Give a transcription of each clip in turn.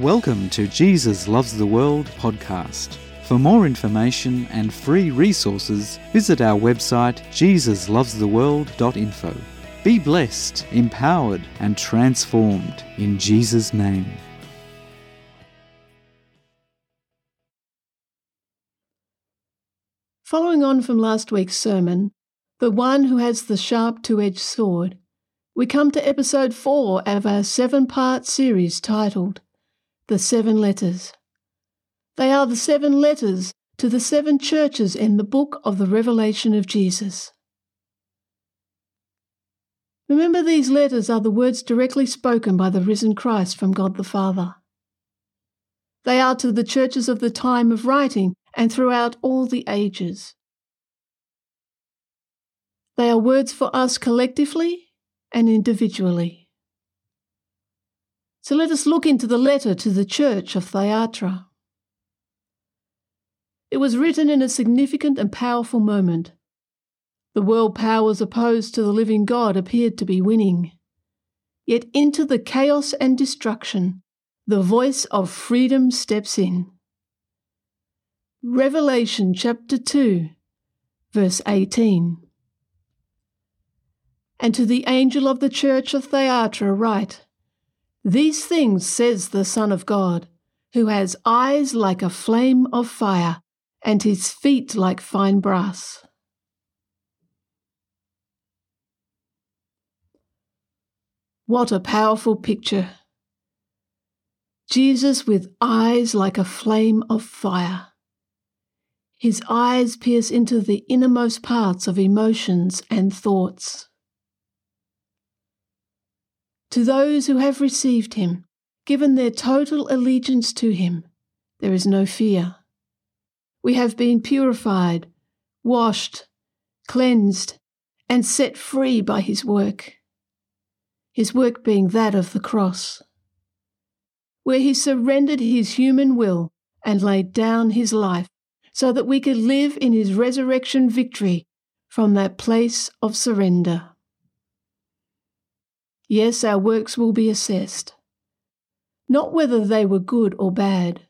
Welcome to Jesus Loves the World podcast. For more information and free resources, visit our website jesuslovestheworld.info. Be blessed, empowered, and transformed in Jesus' name. Following on from last week's sermon, The One Who Has the Sharp Two Edged Sword, we come to episode 4 of our seven part series titled The Seven Letters. They are the seven letters to the seven churches in the book of the Revelation of Jesus. Remember, these letters are the words directly spoken by the risen Christ from God the Father. They are to the churches of the time of writing and throughout all the ages. They are words for us collectively and individually. So let us look into the letter to the church of Thyatira. It was written in a significant and powerful moment. The world powers opposed to the living God appeared to be winning. Yet into the chaos and destruction, the voice of freedom steps in. Revelation chapter 2, verse 18. And to the angel of the church of Thyatira write, These things says the Son of God, who has eyes like a flame of fire, and his feet like fine brass. What a powerful picture! Jesus with eyes like a flame of fire. His eyes pierce into the innermost parts of emotions and thoughts. To those who have received him, given their total allegiance to him, there is no fear. We have been purified, washed, cleansed, and set free by his work. His work being that of the cross, where he surrendered his human will and laid down his life so that we could live in his resurrection victory from that place of surrender. Yes, our works will be assessed. Not whether they were good or bad,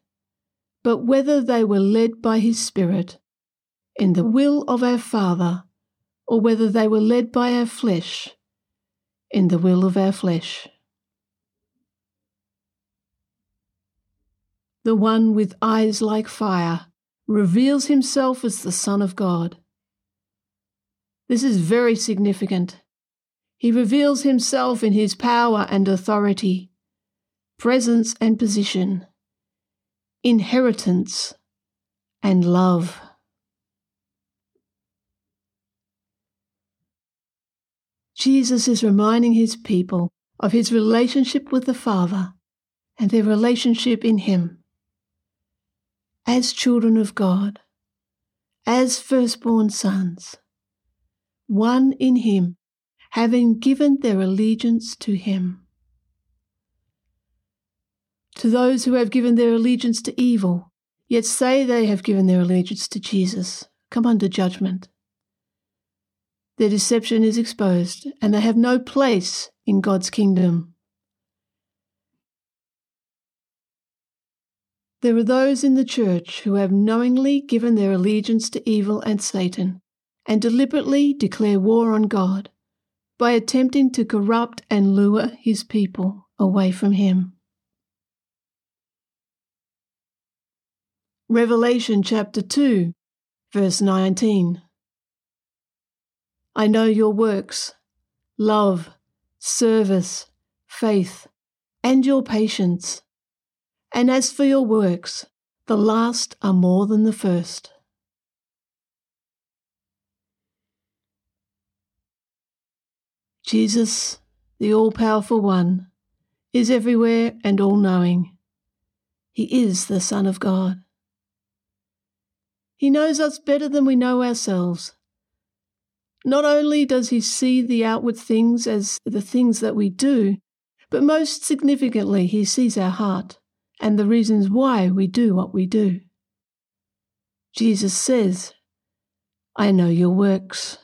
but whether they were led by His Spirit in the will of our Father, or whether they were led by our flesh in the will of our flesh. The one with eyes like fire reveals himself as the Son of God. This is very significant he reveals himself in his power and authority, presence and position, inheritance and love. Jesus is reminding his people of his relationship with the Father and their relationship in him. As children of God, as firstborn sons, one in him having given their allegiance to him. To those who have given their allegiance to evil, yet say they have given their allegiance to Jesus, come under judgment. Their deception is exposed, and they have no place in God's kingdom. There are those in the church who have knowingly given their allegiance to evil and Satan, and deliberately declare war on God by attempting to corrupt and lure his people away from him. Revelation chapter 2, verse 19. I know your works, love, service, faith, and your patience. And as for your works, the last are more than the first. Jesus, the all powerful one, is everywhere and all knowing. He is the Son of God. He knows us better than we know ourselves. Not only does he see the outward things as the things that we do, but most significantly, he sees our heart and the reasons why we do what we do. Jesus says, I know your works.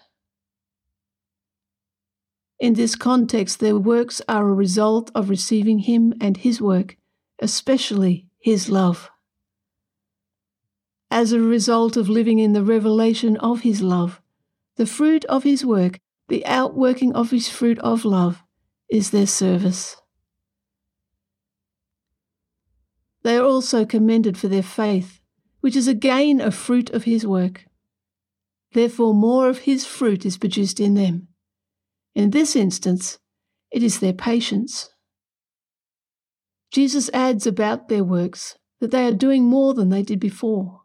In this context, their works are a result of receiving Him and His work especially His love. As a result of living in the revelation of His love, the fruit of His work, the outworking of His fruit of love, is their service. They are also commended for their faith, which is again a fruit of His work. Therefore, more of His fruit is produced in them. In this instance, it is their patience. Jesus adds about their works that they are doing more than they did before.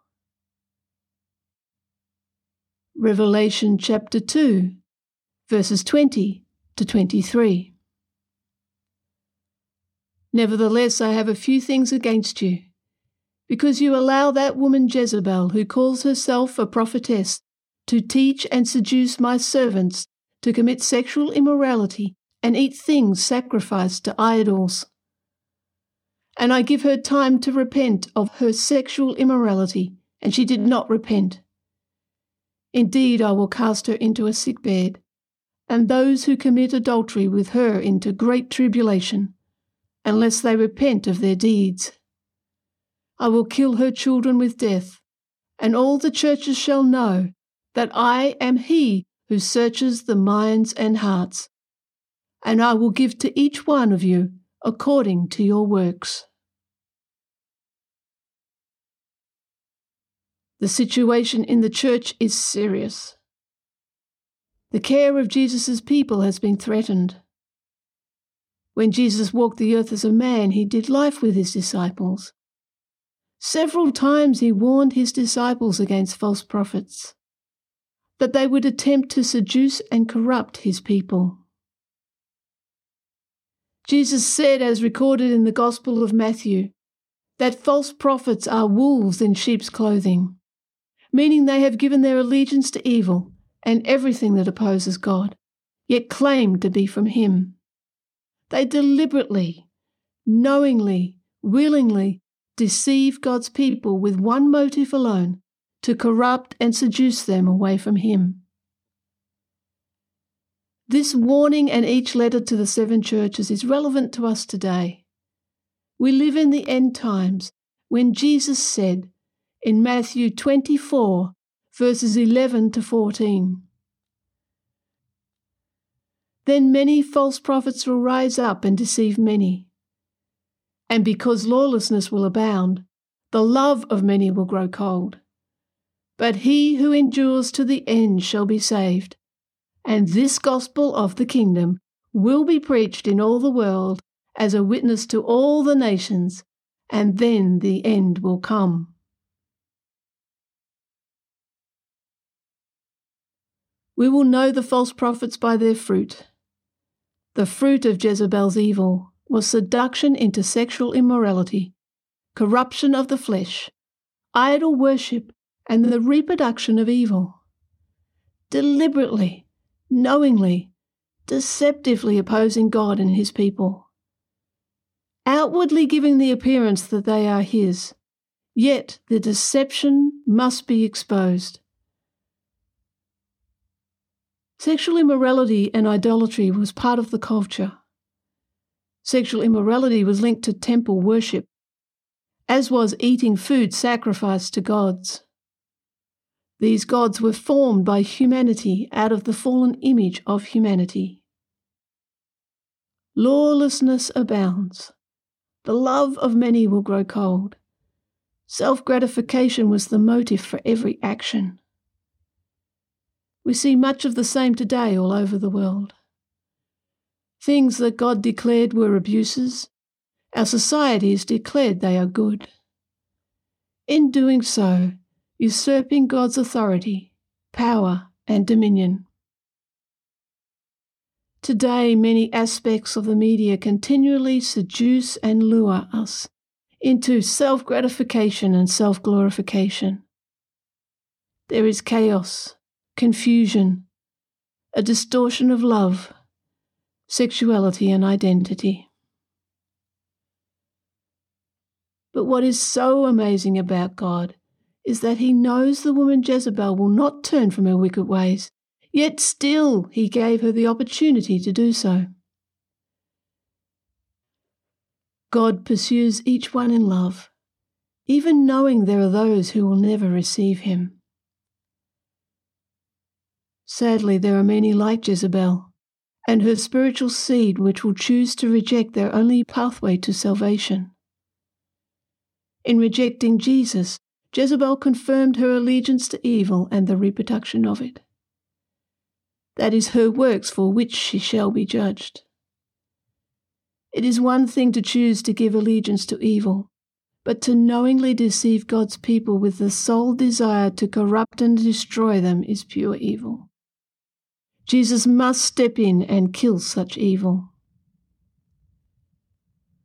Revelation chapter 2, verses 20 to 23. Nevertheless, I have a few things against you, because you allow that woman Jezebel, who calls herself a prophetess, to teach and seduce my servants to commit sexual immorality and eat things sacrificed to idols. And I give her time to repent of her sexual immorality, and she did not repent. Indeed, I will cast her into a sick bed, and those who commit adultery with her into great tribulation unless they repent of their deeds. I will kill her children with death, and all the churches shall know that I am he who searches the minds and hearts, and I will give to each one of you according to your works. The situation in the church is serious. The care of Jesus' people has been threatened. When Jesus walked the earth as a man, he did life with his disciples. Several times he warned his disciples against false prophets, that they would attempt to seduce and corrupt his people. Jesus said, as recorded in the Gospel of Matthew, that false prophets are wolves in sheep's clothing, meaning they have given their allegiance to evil and everything that opposes God, yet claim to be from Him. They deliberately, knowingly, willingly deceive God's people with one motive alone to corrupt and seduce them away from Him. This warning and each letter to the seven churches is relevant to us today. We live in the end times when Jesus said in Matthew 24, verses 11 to 14, then many false prophets will rise up and deceive many. And because lawlessness will abound, the love of many will grow cold. But he who endures to the end shall be saved. And this gospel of the kingdom will be preached in all the world as a witness to all the nations, and then the end will come. We will know the false prophets by their fruit. The fruit of Jezebel's evil was seduction into sexual immorality, corruption of the flesh, idol worship, and the reproduction of evil. Deliberately, knowingly, deceptively opposing God and His people. Outwardly giving the appearance that they are His, yet the deception must be exposed. Sexual immorality and idolatry was part of the culture. Sexual immorality was linked to temple worship, as was eating food sacrificed to gods. These gods were formed by humanity out of the fallen image of humanity. Lawlessness abounds. The love of many will grow cold. Self gratification was the motive for every action. We see much of the same today all over the world. Things that God declared were abuses, our society has declared they are good. In doing so, usurping God's authority, power, and dominion. Today, many aspects of the media continually seduce and lure us into self gratification and self glorification. There is chaos, confusion, a distortion of love, sexuality, and identity. But what is so amazing about God is that He knows the woman Jezebel will not turn from her wicked ways, yet still He gave her the opportunity to do so. God pursues each one in love, even knowing there are those who will never receive him. Sadly, there are many like Jezebel and her spiritual seed which will choose to reject their only pathway to salvation. In rejecting Jesus, Jezebel confirmed her allegiance to evil and the reproduction of it. That is her works for which she shall be judged. It is one thing to choose to give allegiance to evil, but to knowingly deceive God's people with the sole desire to corrupt and destroy them is pure evil. Jesus must step in and kill such evil.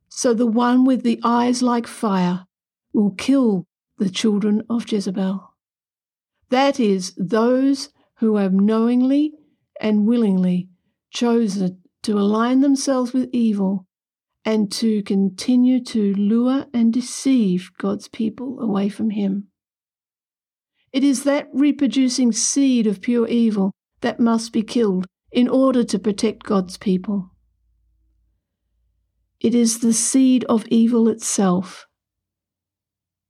So the one with the eyes like fire will kill the children of Jezebel. That is, those who have knowingly and willingly chosen to align themselves with evil and to continue to lure and deceive God's people away from Him. It is that reproducing seed of pure evil that must be killed in order to protect God's people. It is the seed of evil itself.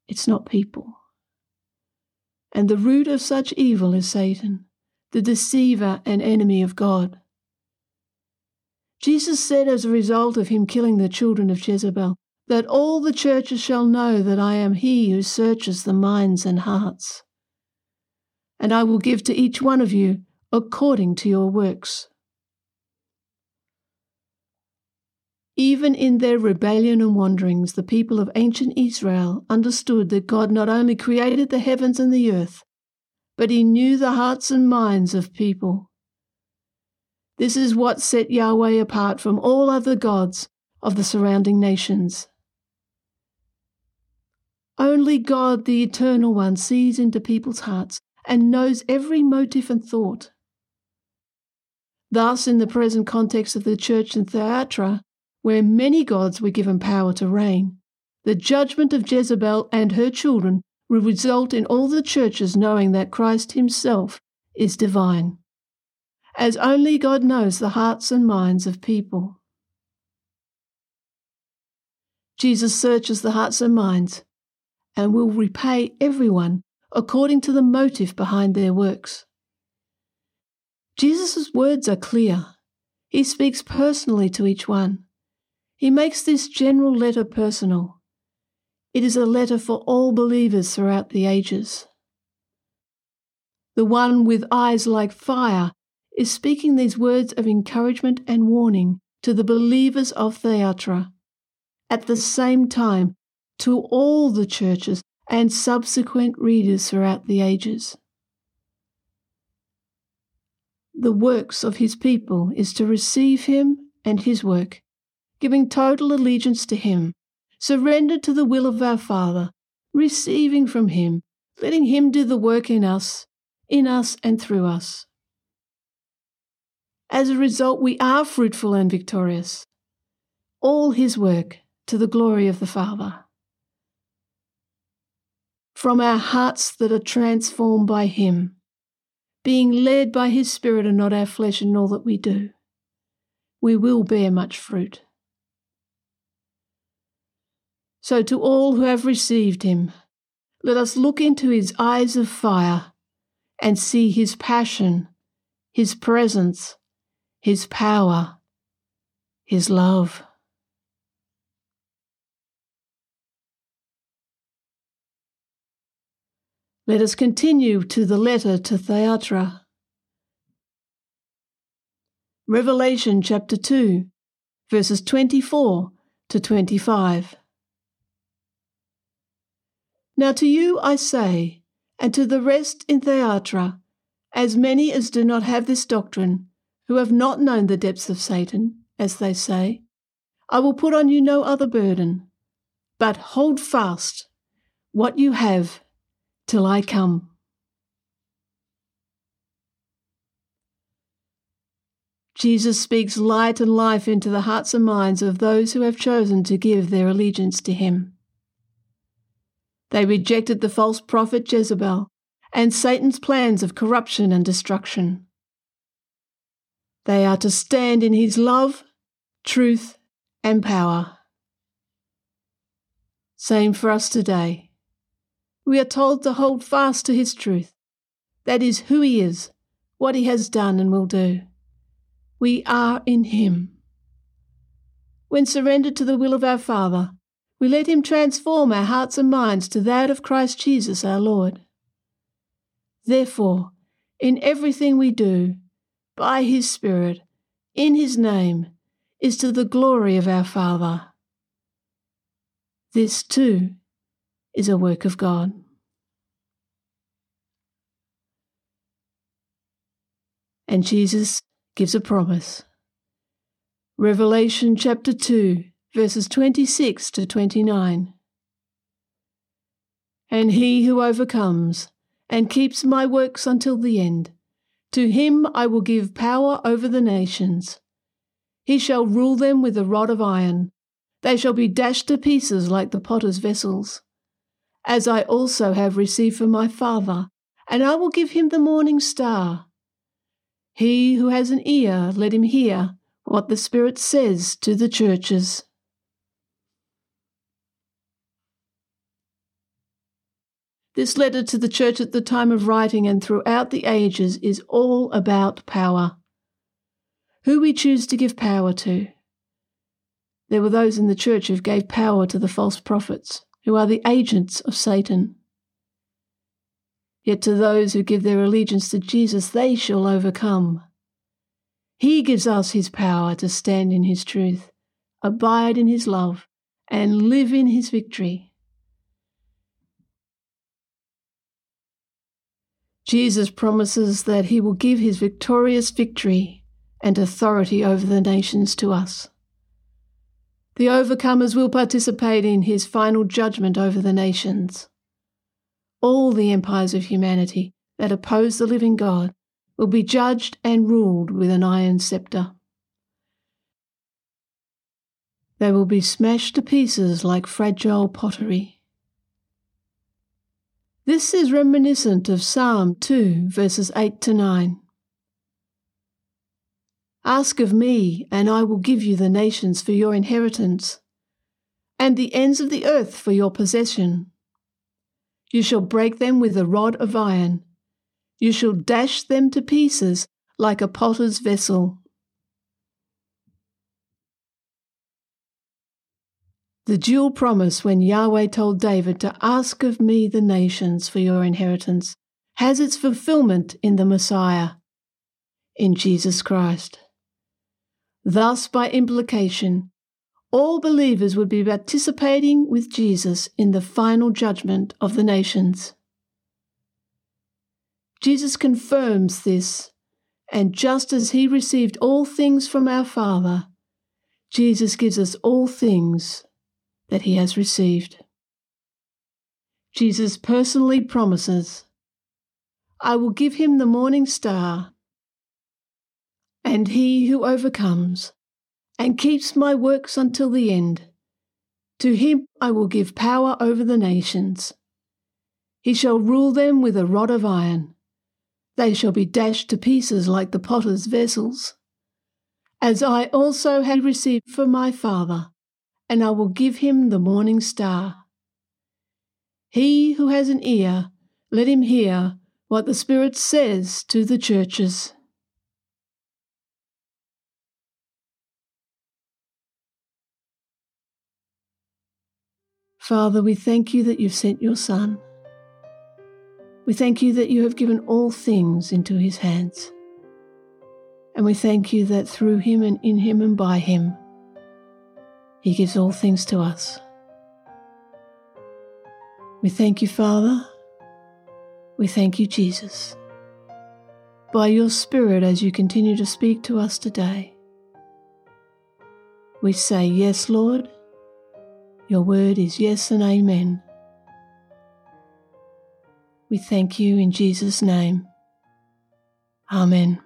It's not people. And the root of such evil is Satan, the deceiver and enemy of God. Jesus said, as a result of him killing the children of Jezebel, that all the churches shall know that I am he who searches the minds and hearts. And I will give to each one of you according to your works. Even in their rebellion and wanderings, the people of ancient Israel understood that God not only created the heavens and the earth, but he knew the hearts and minds of people. This is what set Yahweh apart from all other gods of the surrounding nations. Only God, the Eternal One, sees into people's hearts and knows every motive and thought. Thus, in the present context of the church in Thyatira, where many gods were given power to reign, the judgment of Jezebel and her children will result in all the churches knowing that Christ Himself is divine, as only God knows the hearts and minds of people. Jesus searches the hearts and minds and will repay everyone according to the motive behind their works. Jesus' words are clear. He speaks personally to each one. He makes this general letter personal. It is a letter for all believers throughout the ages. The one with eyes like fire is speaking these words of encouragement and warning to the believers of Thyatira. At the same time, to all the churches and subsequent readers throughout the ages the works of his people is to receive him and his work, giving total allegiance to him, surrendered to the will of our Father, receiving from him, letting him do the work in us, in us and through us. As a result, we are fruitful and victorious. All his work to the glory of the Father. From our hearts that are transformed by him, being led by His Spirit and not our flesh in all that we do, we will bear much fruit. So, to all who have received Him, let us look into His eyes of fire and see His passion, His presence, His power, His love. Let us continue to the letter to Thyatira. Revelation chapter 2, verses 24 to 25. Now to you I say, and to the rest in Thyatira, as many as do not have this doctrine, who have not known the depths of Satan, as they say, I will put on you no other burden, but hold fast what you have till I come. Jesus speaks light and life into the hearts and minds of those who have chosen to give their allegiance to him. They rejected the false prophet Jezebel and Satan's plans of corruption and destruction. They are to stand in his love, truth, and power. Same for us today. We are told to hold fast to His truth. That is who He is, what He has done and will do. We are in Him. When surrendered to the will of our Father, we let Him transform our hearts and minds to that of Christ Jesus our Lord. Therefore, in everything we do, by His Spirit, in His name, is to the glory of our Father. This, too, is a work of God. And Jesus gives a promise. Revelation chapter 2, verses 26 to 29. And he who overcomes and keeps my works until the end, to him I will give power over the nations. He shall rule them with a rod of iron. They shall be dashed to pieces like the potter's vessels. As I also have received from my Father, and I will give him the morning star. He who has an ear, let him hear what the Spirit says to the churches. This letter to the church at the time of writing and throughout the ages is all about power. Who we choose to give power to. There were those in the church who gave power to the false prophets, who are the agents of Satan. Yet to those who give their allegiance to Jesus, they shall overcome. He gives us His power to stand in His truth, abide in His love, and live in His victory. Jesus promises that He will give His victorious victory and authority over the nations to us. The overcomers will participate in His final judgment over the nations. All the empires of humanity that oppose the living God will be judged and ruled with an iron sceptre. They will be smashed to pieces like fragile pottery. This is reminiscent of Psalm 2, verses 8 to 9. Ask of me, and I will give you the nations for your inheritance, and the ends of the earth for your possession. You shall break them with a rod of iron you shall dash them to pieces like a potter's vessel. The dual promise when Yahweh told David to ask of me the nations for your inheritance has its fulfillment in the Messiah, in Jesus Christ. Thus, by implication, all believers would be participating with Jesus in the final judgment of the nations. Jesus confirms this, and just as he received all things from our Father, Jesus gives us all things that he has received. Jesus personally promises, I will give him the morning star, and he who overcomes and keeps my works until the end, to him I will give power over the nations. He shall rule them with a rod of iron they shall be dashed to pieces like the potter's vessels. As I also had received from my Father, and I will give him the morning star. He who has an ear, let him hear what the Spirit says to the churches. Father, we thank you that you've sent your Son we thank you that you have given all things into his hands. And we thank you that through him and in him and by him, he gives all things to us. We thank you, Father. We thank you, Jesus. By your Spirit, as you continue to speak to us today, we say, Yes, Lord. Your word is yes and amen. We thank you in Jesus' name. Amen.